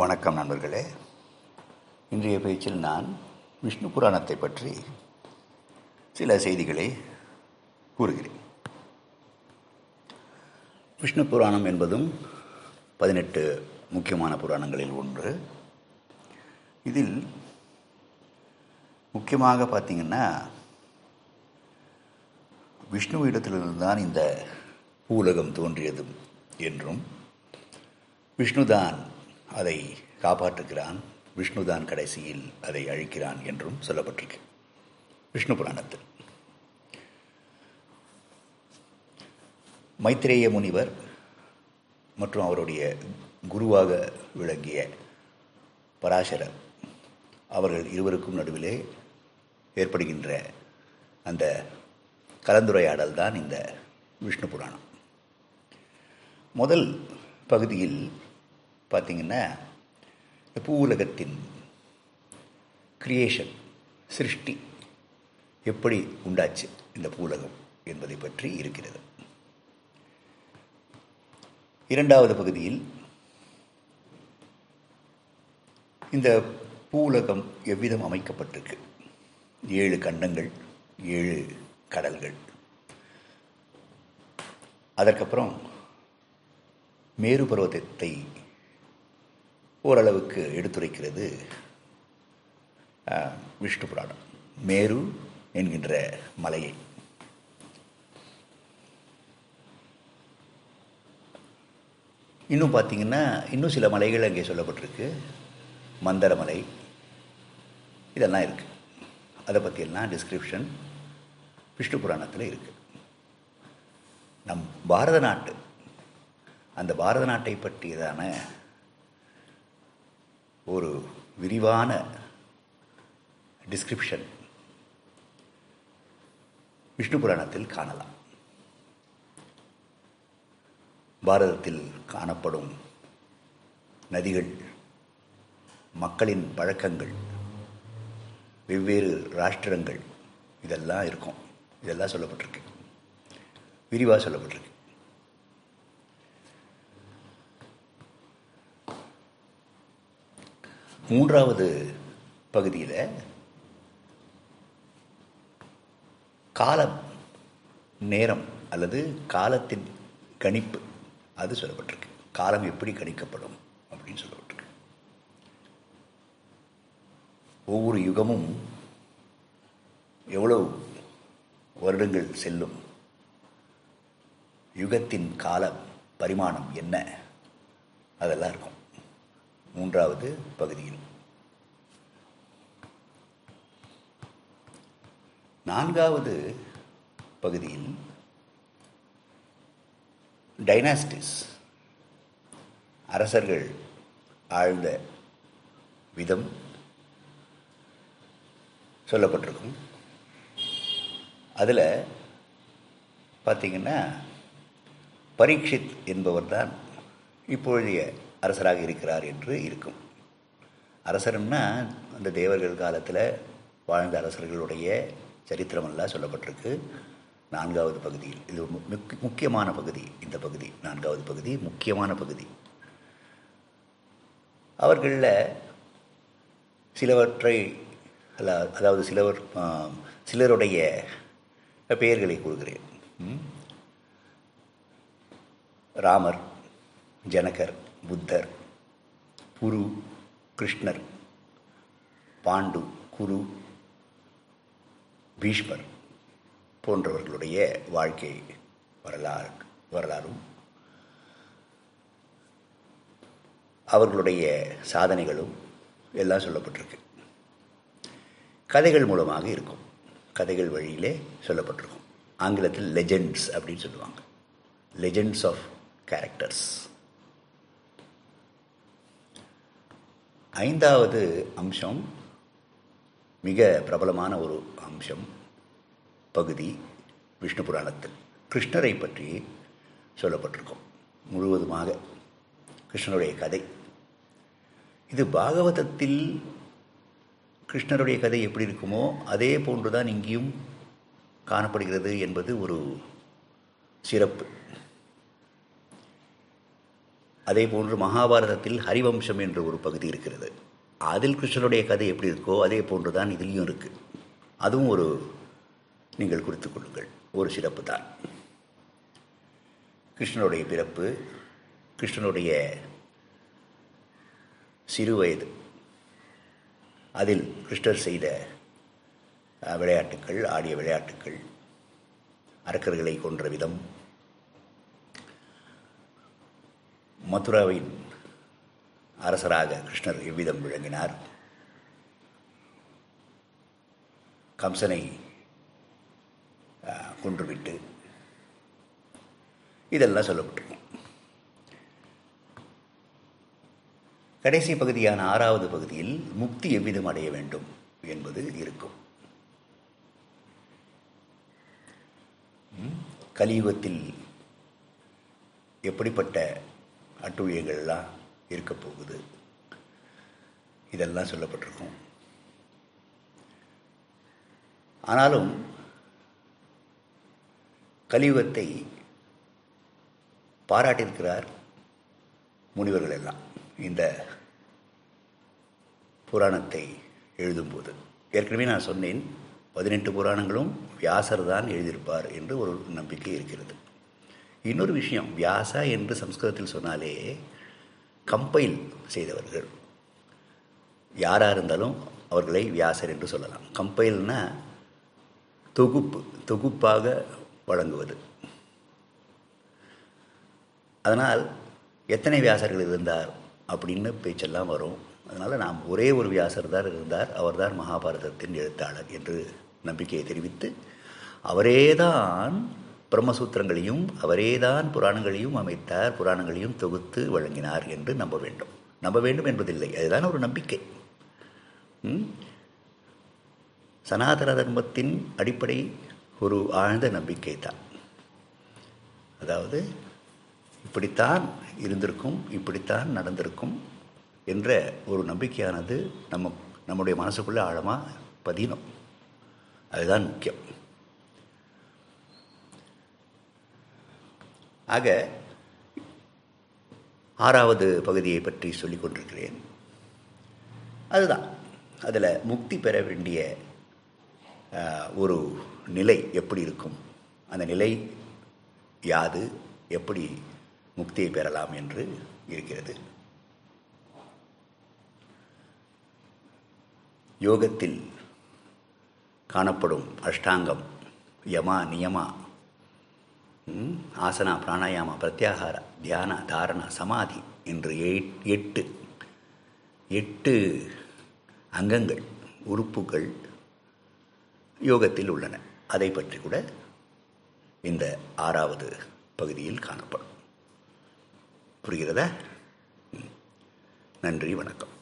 வணக்கம் நண்பர்களே. இன்றைய பேச்சில் நான் விஷ்ணு புராணத்தை பற்றி சில செய்திகளை கூறுகிறேன். விஷ்ணு புராணம் என்பதும் பதினெட்டு முக்கியமான புராணங்களில் ஒன்று. இதில் முக்கியமாக பார்த்தீங்கன்னா விஷ்ணுவிடத்திலிருந்து தான் இந்த பூலகம் தோன்றியது என்றும் விஷ்ணுதான் அதை காப்பாற்றுகிறான். விஷ்ணுதான் கடைசியில் அதை அழிக்கிறான் என்றும் சொல்லப்பட்டிருக்கு. விஷ்ணு புராணத்தில். மைத்திரேய முனிவர் மற்றும் அவருடைய குருவாக விளங்கிய பராசரர் அவர்கள் இருவருக்கும் நடுவிலே ஏற்படுகின்ற அந்த கலந்துரையாடல் தான் இந்த விஷ்ணு புராணம். முதல் பகுதியில் பார்த்திங்கன்னா பூவுலகத்தின் கிரியேஷன் சிருஷ்டி எப்படி உண்டாச்சு இந்த பூலகம் என்பதை பற்றி இருக்கிறது. இரண்டாவது பகுதியில் இந்த பூலகம் எவ்விதம் அமைக்கப்பட்டிருக்கு? ஏழு கண்டங்கள் ஏழு கடல்கள். அதற்கப்புறம் மேரு பருவத்தை ஓரளவுக்கு எடுத்துரைக்கிறது. விஷ்ணு புராணம். மேரு என்கின்ற மலையை. இன்னும் பார்த்தீங்கன்னா இன்னும் சில மலைகள் அங்கே சொல்லப்பட்டிருக்கு. மந்தரமலை. இதெல்லாம் இருக்குது அதை பற்றியெல்லாம் டிஸ்கிரிப்ஷன் விஷ்ணு புராணத்தில் இருக்குது நம் பாரத நாட்டு அந்த பாரத நாட்டை பற்றியதான ஒரு விரிவான டிஸ்கிரிப்ஷன் விஷ்ணு புராணத்தில் காணலாம். பாரதத்தில் காணப்படும் நதிகள் மக்களின் பழக்கங்கள் வெவ்வேறு ராஷ்டிரங்கள் இதெல்லாம் இருக்கும். இதெல்லாம் சொல்லப்பட்டிருக்கு. விரிவாக சொல்லப்பட்டிருக்கு. மூன்றாவது பகுதியில் காலம் நேரம் அல்லது காலத்தின் கணிப்பு அது சொல்லப்பட்டிருக்கு. காலம் எப்படி கணிக்கப்படும் அப்படின்னு சொல்லப்பட்டிருக்கு. ஒவ்வொரு யுகமும் எவ்வளவு வருடங்கள் செல்லும்? யுகத்தின் கால பரிமாணம் என்ன? அதெல்லாம் இருக்கும். மூன்றாவது பகுதியில். நான்காவது பகுதியில் டைனாஸ்டிஸ் அரசர்கள் ஆழ்ந்த விதம் சொல்லப்பட்டிருக்கும். அதில் பார்த்திங்கன்னா பரீட்சித் என்பவர் தான் இப்பொழுதைய அரசராக இருக்கிறார் என்று இருக்கும். அரசர்னா அந்த தேவர்கள் காலத்தில் வாழ்ந்த அரசர்களுடைய சரித்திரமெல்லாம் சொல்லப்பட்டிருக்கு. நான்காவது பகுதியில் இது முக் முக்கியமான பகுதி. இந்த பகுதி நான்காவது பகுதி முக்கியமான பகுதி. அவர்களில் சிலவற்றை அல்ல அதாவது சிலவர் சிலருடைய பெயர்களை கூறுகிறேன். ராமர் ஜனகர் புத்தர் புரு கிருஷ்ணர் பாண்டு குரு பீஷ்மர் போன்றவர்களுடைய வாழ்க்கை வரலாறு வரலாறும் அவர்களுடைய சாதனைகளும் எல்லாம் சொல்லப்பட்டிருக்கு. கதைகள் மூலமாக இருக்கும். கதைகள் வழியிலே சொல்லப்பட்டிருக்கும். ஆங்கிலத்தில் லெஜெண்ட்ஸ் அப்படின்னு சொல்லுவாங்க. லெஜெண்ட்ஸ் ஆஃப் கேரக்டர்ஸ் ஐந்தாவது அம்சம் மிக பிரபலமான ஒரு அம்சம் பகுதி விஷ்ணு புராணத்தில். கிருஷ்ணரை பற்றி சொல்லப்பட்டிருக்கும். முழுவதுமாக கிருஷ்ணருடைய கதை. இது பாகவதத்தில் கிருஷ்ணருடைய கதை எப்படி இருக்குமோ அதே போன்றுதான் இங்கேயும் காணப்படுகிறது என்பது ஒரு சிறப்பு. அதே போன்று மகாபாரதத்தில் ஹரிவம்சம் என்ற ஒரு பகுதி இருக்கிறது. அதில் கிருஷ்ணனுடைய கதை எப்படி இருக்கோ அதே போன்று தான் இதுலேயும் இருக்குது அதுவும் ஒரு நீங்கள் குறித்து கொள்ளுங்கள். ஒரு சிறப்பு தான். கிருஷ்ணனுடைய பிறப்பு கிருஷ்ணனுடைய சிறு வயது. அதில் கிருஷ்ணர் செய்த விளையாட்டுக்கள் ஆடிய விளையாட்டுக்கள் அரக்கர்களை கொன்ற விதம் மதுராவின் அரசராக கிருஷ்ணர் எவ்விதம் விளங்கினார்? கம்சனை கொன்றுவிட்டு. இதெல்லாம் சொல்லப்பட்டிருக்கும். கடைசி பகுதியான ஆறாவது பகுதியில் முக்தி எவ்விதம் அடைய வேண்டும் என்பது இருக்கும். கலியுகத்தில் எப்படிப்பட்ட அட்டுழியங்கள்லாம் இருக்க போகுது. இதெல்லாம் சொல்லப்பட்டிருக்கும். ஆனாலும் கலியுகத்தை பாராட்டியிருக்கிறார் முனிவர்கள் எல்லாம். இந்த புராணத்தை எழுதும்போது. ஏற்கனவே நான் சொன்னேன் பதினெட்டு புராணங்களும் வியாசர் தான் எழுதியிருப்பார் என்று ஒரு நம்பிக்கை இருக்கிறது. இன்னொரு விஷயம் வியாசா என்று சம்ஸ்கிருதத்தில் சொன்னாலே கம்பைல் செய்தவர்கள். யாராக இருந்தாலும் அவர்களை வியாசர் என்று சொல்லலாம். கம்பைல்னா தொகுப்பு தொகுப்பாக வழங்குவது. அதனால் எத்தனை வியாசர்கள் இருந்தார் அப்படின்னு பேச்செல்லாம் வரும். அதனால் நாம் ஒரே ஒரு வியாசர் தான் இருந்தார். அவர்தான் மகாபாரதத்தின் எழுத்தாளர் என்று நம்பிக்கையை தெரிவித்து அவரே தான் பிரம்மசூத்திரங்களையும் அவரேதான் புராணங்களையும் அமைத்தார் புராணங்களையும் தொகுத்து வழங்கினார் என்று நம்ப வேண்டும். நம்ப வேண்டும் என்பதில்லை. அதுதான் ஒரு நம்பிக்கை. சனாதன தர்மத்தின் அடிப்படை ஒரு ஆழ்ந்த நம்பிக்கை தான். அதாவது இப்படித்தான் இருந்திருக்கும் இப்படித்தான் நடந்திருக்கும் என்ற ஒரு நம்பிக்கையானது நம்ம நம்முடைய மனசுக்குள்ளே ஆழமாக பதியணும். அதுதான் முக்கியம். ஆக ஆறாவது பகுதியை பற்றி சொல்லிக் கொண்டிருக்கிறேன். அதுதான். அதில் முக்தி பெற வேண்டிய ஒரு நிலை எப்படி இருக்கும்? அந்த நிலை யாது? எப்படி முக்தியை பெறலாம் என்று இருக்கிறது. யோகத்தில் காணப்படும் அஷ்டாங்கம் யமா நியமா ஆசனா பிராணாயாமா பிரத்யாகார தியான தாரணா சமாதி என்று எட்டு எட்டு அங்கங்கள் உறுப்புகள் யோகத்தில் உள்ளன. அதை பற்றி கூட இந்த ஆறாவது பகுதியில் காணப்படும். புரிகிறதா? நன்றி வணக்கம்.